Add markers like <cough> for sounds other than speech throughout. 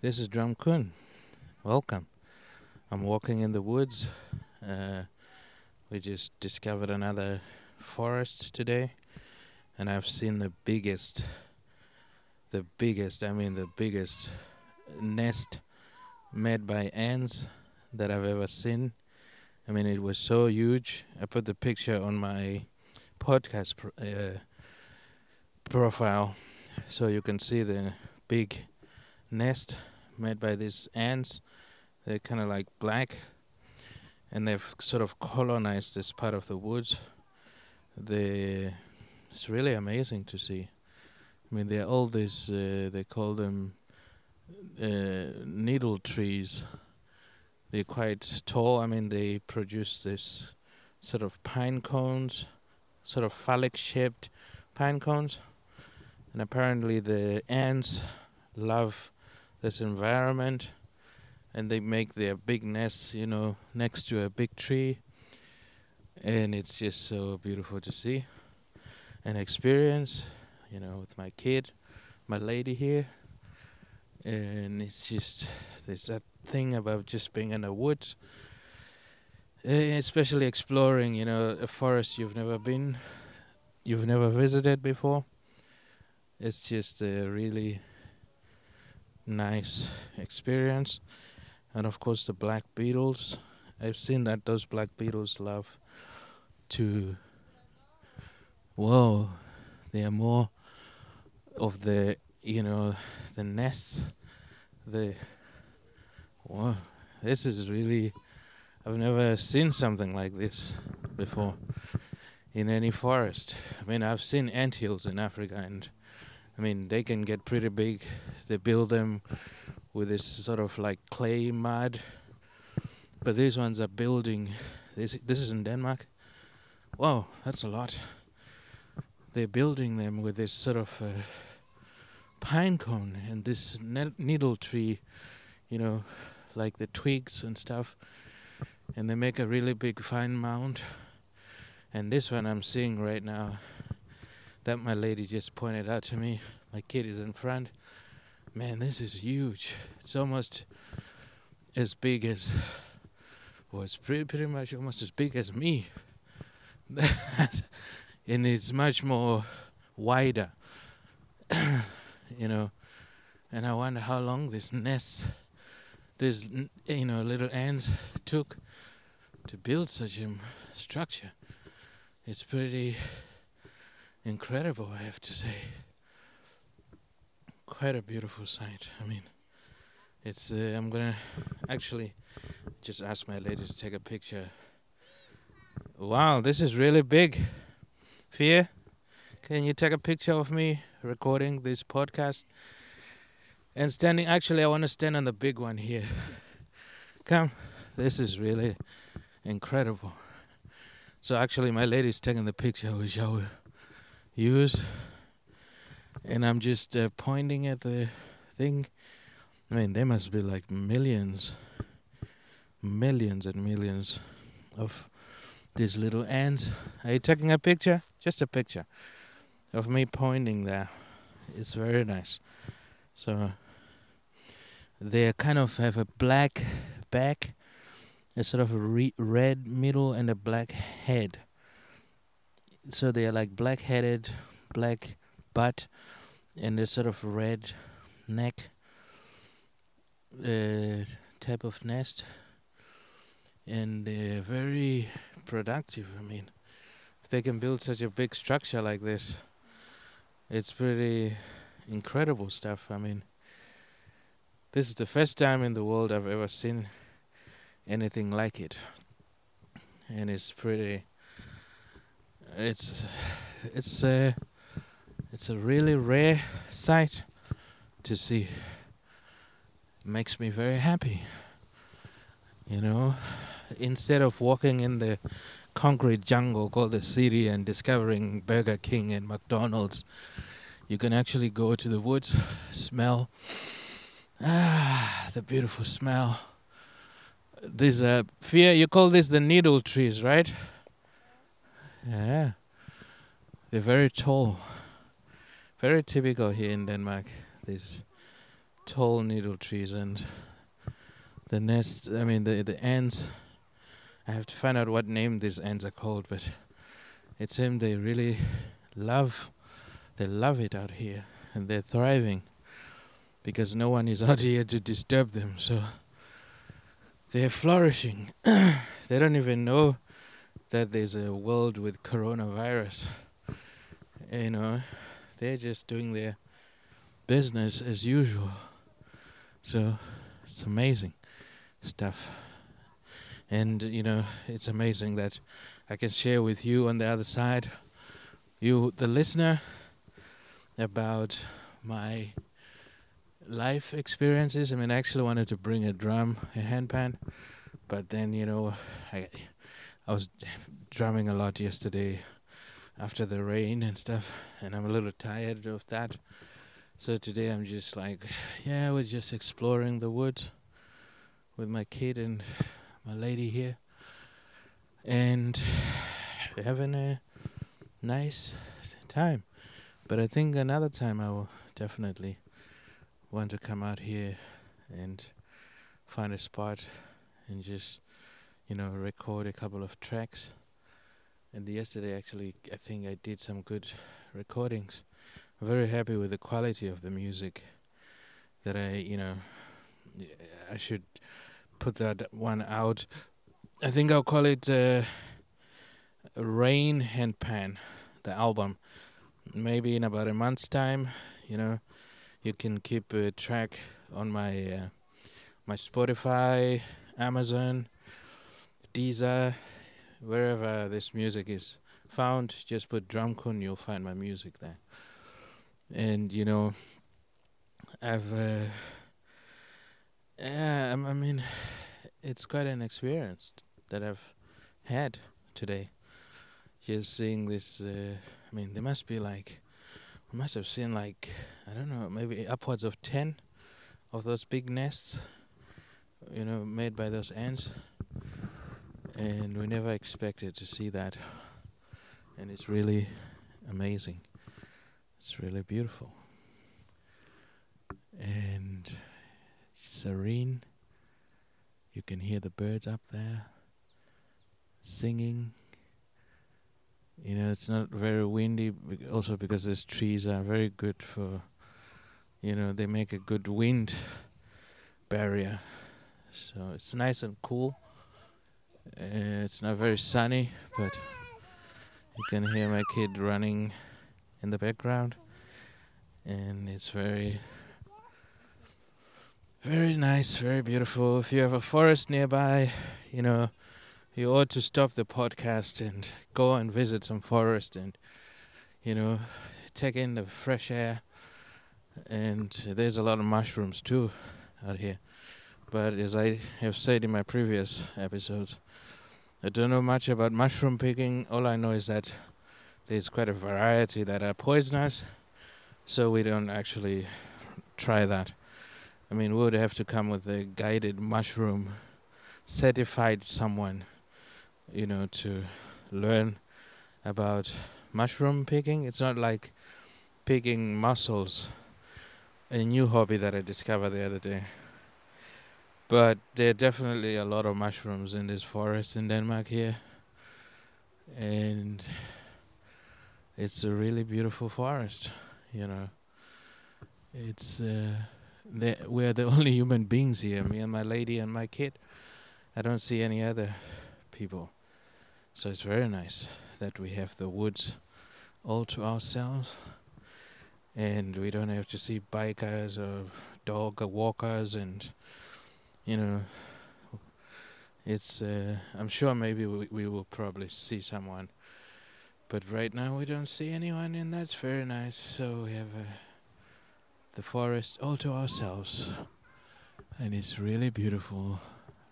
This is Drum Kun. Welcome. I'm walking in the woods. Uh, we just discovered another forest today, and I've seen the biggest, the biggest, I mean, the biggest nest made by ants that I've ever seen. I mean, it was so huge. I put the picture on my podcast pro- uh, profile so you can see the big nest made by these ants. They're kind of like black, and they've sort of colonized this part of the woods. They, it's really amazing to see. I mean, they're all these. Uh, they call them uh, needle trees. They're quite tall. I mean, they produce this sort of pine cones, sort of phallic-shaped pine cones, and apparently the ants love this environment and they make their big nests you know next to a big tree. And it's just so beautiful to see. And experience you know with my kid my lady here. And it's just there's that thing about just being in the woods. Eh, especially exploring you know a forest you've never been you've never visited before. It's just a really nice experience. And of course, the black beetles. I've seen that those black beetles love to. Whoa, they are more of the, you know, the nests. The. Whoa, this is really. I've never seen something like this before in any forest. I mean, I've seen anthills in Africa and I mean, they can get pretty big. They build them with this sort of like clay mud, but these ones are building. This this is in Denmark. Wow, that's a lot. They're building them with this sort of uh, pine cone and this ne- needle tree, you know, like the twigs and stuff, and they make a really big fine mound. And this one I'm seeing right now that my lady just pointed out to me. My kid is in front. Man, this is huge. It's almost as big as, well, it's pretty, pretty much almost as big as me. <laughs> and it's much more wider, <clears throat> you know. And I wonder how long this nest, this, you know, little ants took to build such a structure. It's pretty incredible, I have to say. Quite a beautiful sight. I mean, it's. Uh, I'm gonna actually just ask my lady to take a picture. Wow, this is really big. Fear, can you take a picture of me recording this podcast? And standing, actually, I want to stand on the big one here. Come, this is really incredible. So, actually, my lady's taking the picture, which I will use and I'm just uh, pointing at the thing. I mean, there must be like millions, millions and millions of these little ants. Are you taking a picture? Just a picture of me pointing there. It's very nice. So they kind of have a black back, a sort of a re- red middle, and a black head so they are like black headed, black butt, and a sort of red neck uh, type of nest. And they're very productive. I mean, if they can build such a big structure like this, it's pretty incredible stuff. I mean, this is the first time in the world I've ever seen anything like it. And it's pretty it's it's a it's a really rare sight to see. makes me very happy. You know, instead of walking in the concrete jungle called the city and discovering Burger King and McDonald's, you can actually go to the woods, smell ah the beautiful smell. These uh, fear you call this the needle trees, right? Yeah. They're very tall. Very typical here in Denmark. These tall needle trees and the nests. I mean, the the ants. I have to find out what name these ants are called, but it seems they really love. They love it out here, and they're thriving because no one is <laughs> out here to disturb them. So they're flourishing. <coughs> they don't even know that there's a world with coronavirus. You know, they're just doing their business as usual. So it's amazing stuff. And you know, it's amazing that I can share with you on the other side, you the listener, about my life experiences. I mean, I actually wanted to bring a drum, a handpan, but then you know, I I was <laughs> drumming a lot yesterday after the rain and stuff, and I'm a little tired of that. So today I'm just like, yeah, I was just exploring the woods with my kid and my lady here, and <sighs> having a nice time. But I think another time I will definitely want to come out here and find a spot and just, you know, record a couple of tracks. And yesterday, actually, I think I did some good recordings. I'm very happy with the quality of the music. That I, you know, I should put that one out. I think I'll call it uh, Rain Handpan, the album. Maybe in about a month's time, you know, you can keep a track on my uh, my Spotify, Amazon, Deezer, wherever this music is found. Just put Drumcon, you'll find my music there. And you know, I've uh, yeah, I mean, it's quite an experience that I've had today. Just seeing this, uh, I mean, there must be like I must have seen like I don't know, maybe upwards of ten of those big nests, you know, made by those ants, and we never expected to see that, and it's really amazing. It's really beautiful, and serene. You can hear the birds up there singing you know, it's not very windy. Also because these trees are very good for, you know, they make a good wind barrier. So it's nice and cool. It's not very sunny, but you can hear my kid running in the background, and it's very, very nice, very beautiful. If you have a forest nearby, you know you ought to stop the podcast and go and visit some forest and you know take in the fresh air. And there's a lot of mushrooms too out here but as i have said in my previous episodes i don't know much about mushroom picking all i know is that there's quite a variety that are poisonous so we don't actually try that i mean we would have to come with a guided mushroom certified someone you know, to learn about mushroom picking. It's not like picking mussels, a new hobby that I discovered the other day. But there are definitely a lot of mushrooms in this forest in Denmark here. And it's a really beautiful forest, you know. It's uh, we're the <laughs> only human beings here, me and my lady and my kid. I don't see any other people. So it's very nice that we have the woods all to ourselves and we don't have to see bikers or dog walkers and you know it's uh, I'm sure maybe we, we will probably see someone but right now we don't see anyone and that's very nice so we have uh, the forest all to ourselves and it's really beautiful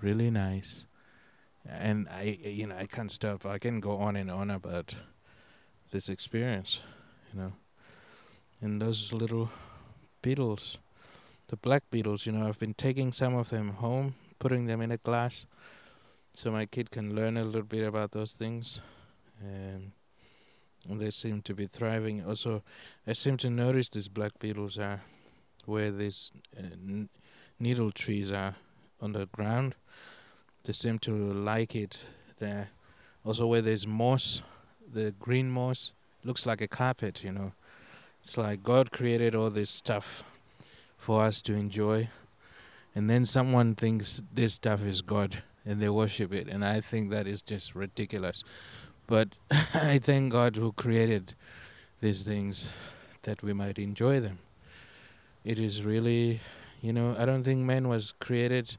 really nice and I, you know, I can't stop. I can go on and on about this experience, you know. And those little beetles, the black beetles, you know, I've been taking some of them home, putting them in a glass, so my kid can learn a little bit about those things. And they seem to be thriving. Also, I seem to notice these black beetles are where these uh, needle trees are on the ground. They seem to like it there. Also, where there's moss, the green moss looks like a carpet, you know. It's like God created all this stuff for us to enjoy. And then someone thinks this stuff is God and they worship it. And I think that is just ridiculous. But <laughs> I thank God who created these things that we might enjoy them. It is really, you know, I don't think man was created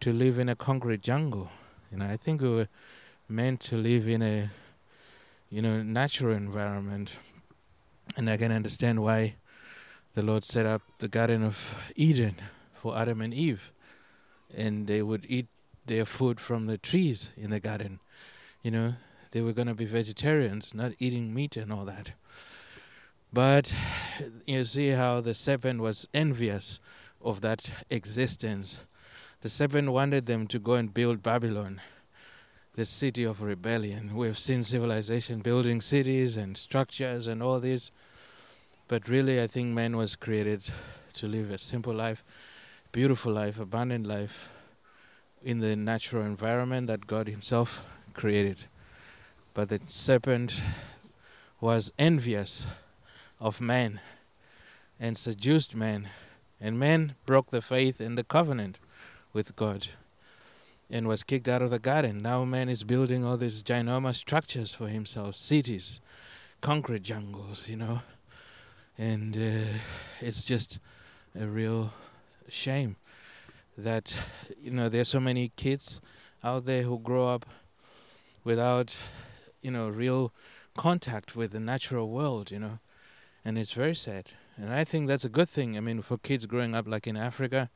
to live in a concrete jungle. You know, I think we were meant to live in a, you know, natural environment. And I can understand why the Lord set up the Garden of Eden for Adam and Eve. And they would eat their food from the trees in the garden. You know, they were going to be vegetarians, not eating meat and all that. But you see how the serpent was envious of that existence. The serpent wanted them to go and build Babylon, the city of rebellion. We've seen civilization building cities and structures and all this. But really, I think man was created to live a simple life, beautiful life, abundant life in the natural environment that God Himself created. But the serpent was envious of man and seduced man. And man broke the faith and the covenant with God and was kicked out of the garden. Now man is building all these ginormous structures for himself, cities, concrete jungles, you know. And uh, it's just a real shame that, you know, there's so many kids out there who grow up without, you know, real contact with the natural world, you know and it's very sad. And I think that's a good thing. I mean, for kids growing up like in Africa,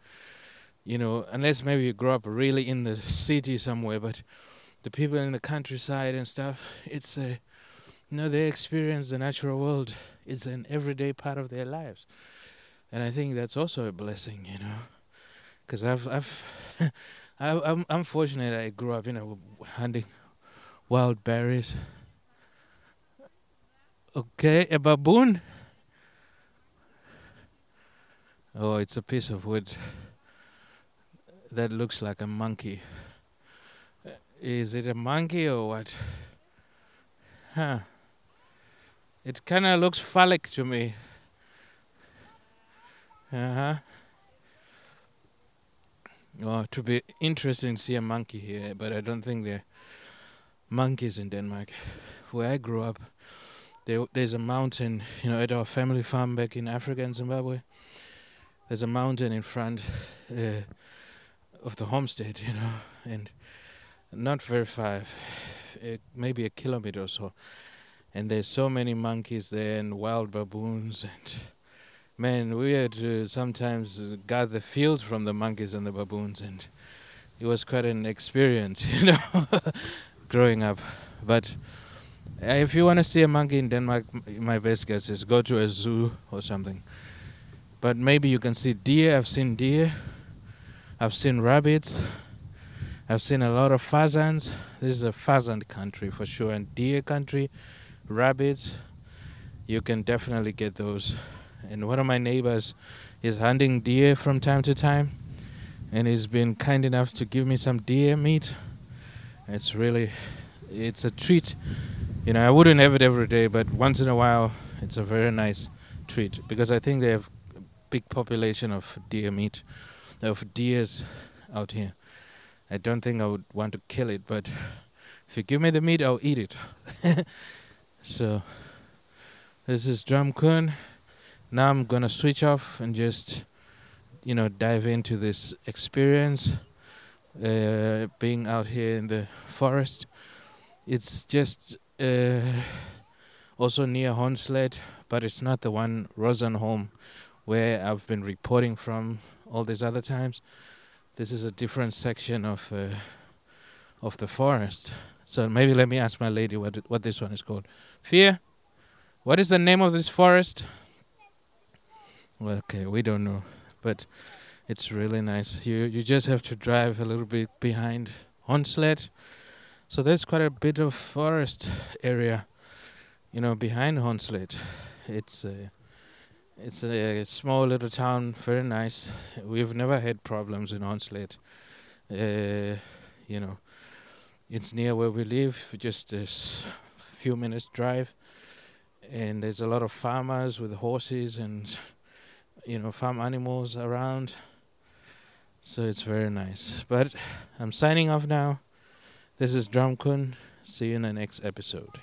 you know, unless maybe you grow up really in the city somewhere, but the people in the countryside and stuff, it's a, you know, they experience the natural world. It's an everyday part of their lives, and I think that's also a blessing, you know, because I've I've <laughs> I, I'm I'm fortunate I grew up, you know, hunting wild berries. Okay, a baboon. Oh, it's a piece of wood that looks like a monkey. Uh, is it a monkey or what? Huh. It kind of looks phallic to me. Uh huh. Oh, to be interesting to see a monkey here, but I don't think there are monkeys in Denmark. Where I grew up, there, there's a mountain, you know, at our family farm back in Africa and Zimbabwe there's a mountain in front uh, of the homestead, you know, and not very far, it, maybe a kilometer or so. And there's so many monkeys there and wild baboons and man, we had to sometimes guard the field from the monkeys and the baboons, and it was quite an experience, <laughs> you know, growing up. But uh, if you want to see a monkey in Denmark, my best guess is go to a zoo or something. But maybe you can see deer. I've seen deer. I've seen rabbits. I've seen a lot of pheasants. This is a pheasant country for sure, and deer country, rabbits. You can definitely get those. And one of my neighbors is hunting deer from time to time, and he's been kind enough to give me some deer meat. It's really, it's a treat. You know, I wouldn't have it every day, but once in a while, it's a very nice treat because I think they have a big population of deer meat, of deers out here. I don't think I would want to kill it, but if you give me the meat, I'll eat it. <laughs> so, this is Drumcon. Now I'm gonna switch off and just, you know, dive into this experience. Uh, being out here in the forest, it's just uh, also near Hornslet, but it's not the one Rosenholm where I've been reporting from all these other times. This is a different section of uh, of the forest. So maybe let me ask my lady what it, what this one is called. Fear, what is the name of this forest? Well, okay, we don't know, but it's really nice. You you just have to drive a little bit behind Hornslet. So there's quite a bit of forest area, you know, behind Hornslet. It's uh, It's a small little town, very nice. We've never had problems in Hornslet. Uh, you know, it's near where we live, just a few minutes drive, and there's a lot of farmers with horses and you know farm animals around. So it's very nice. But I'm signing off now. This is Drumkun. See you in the next episode.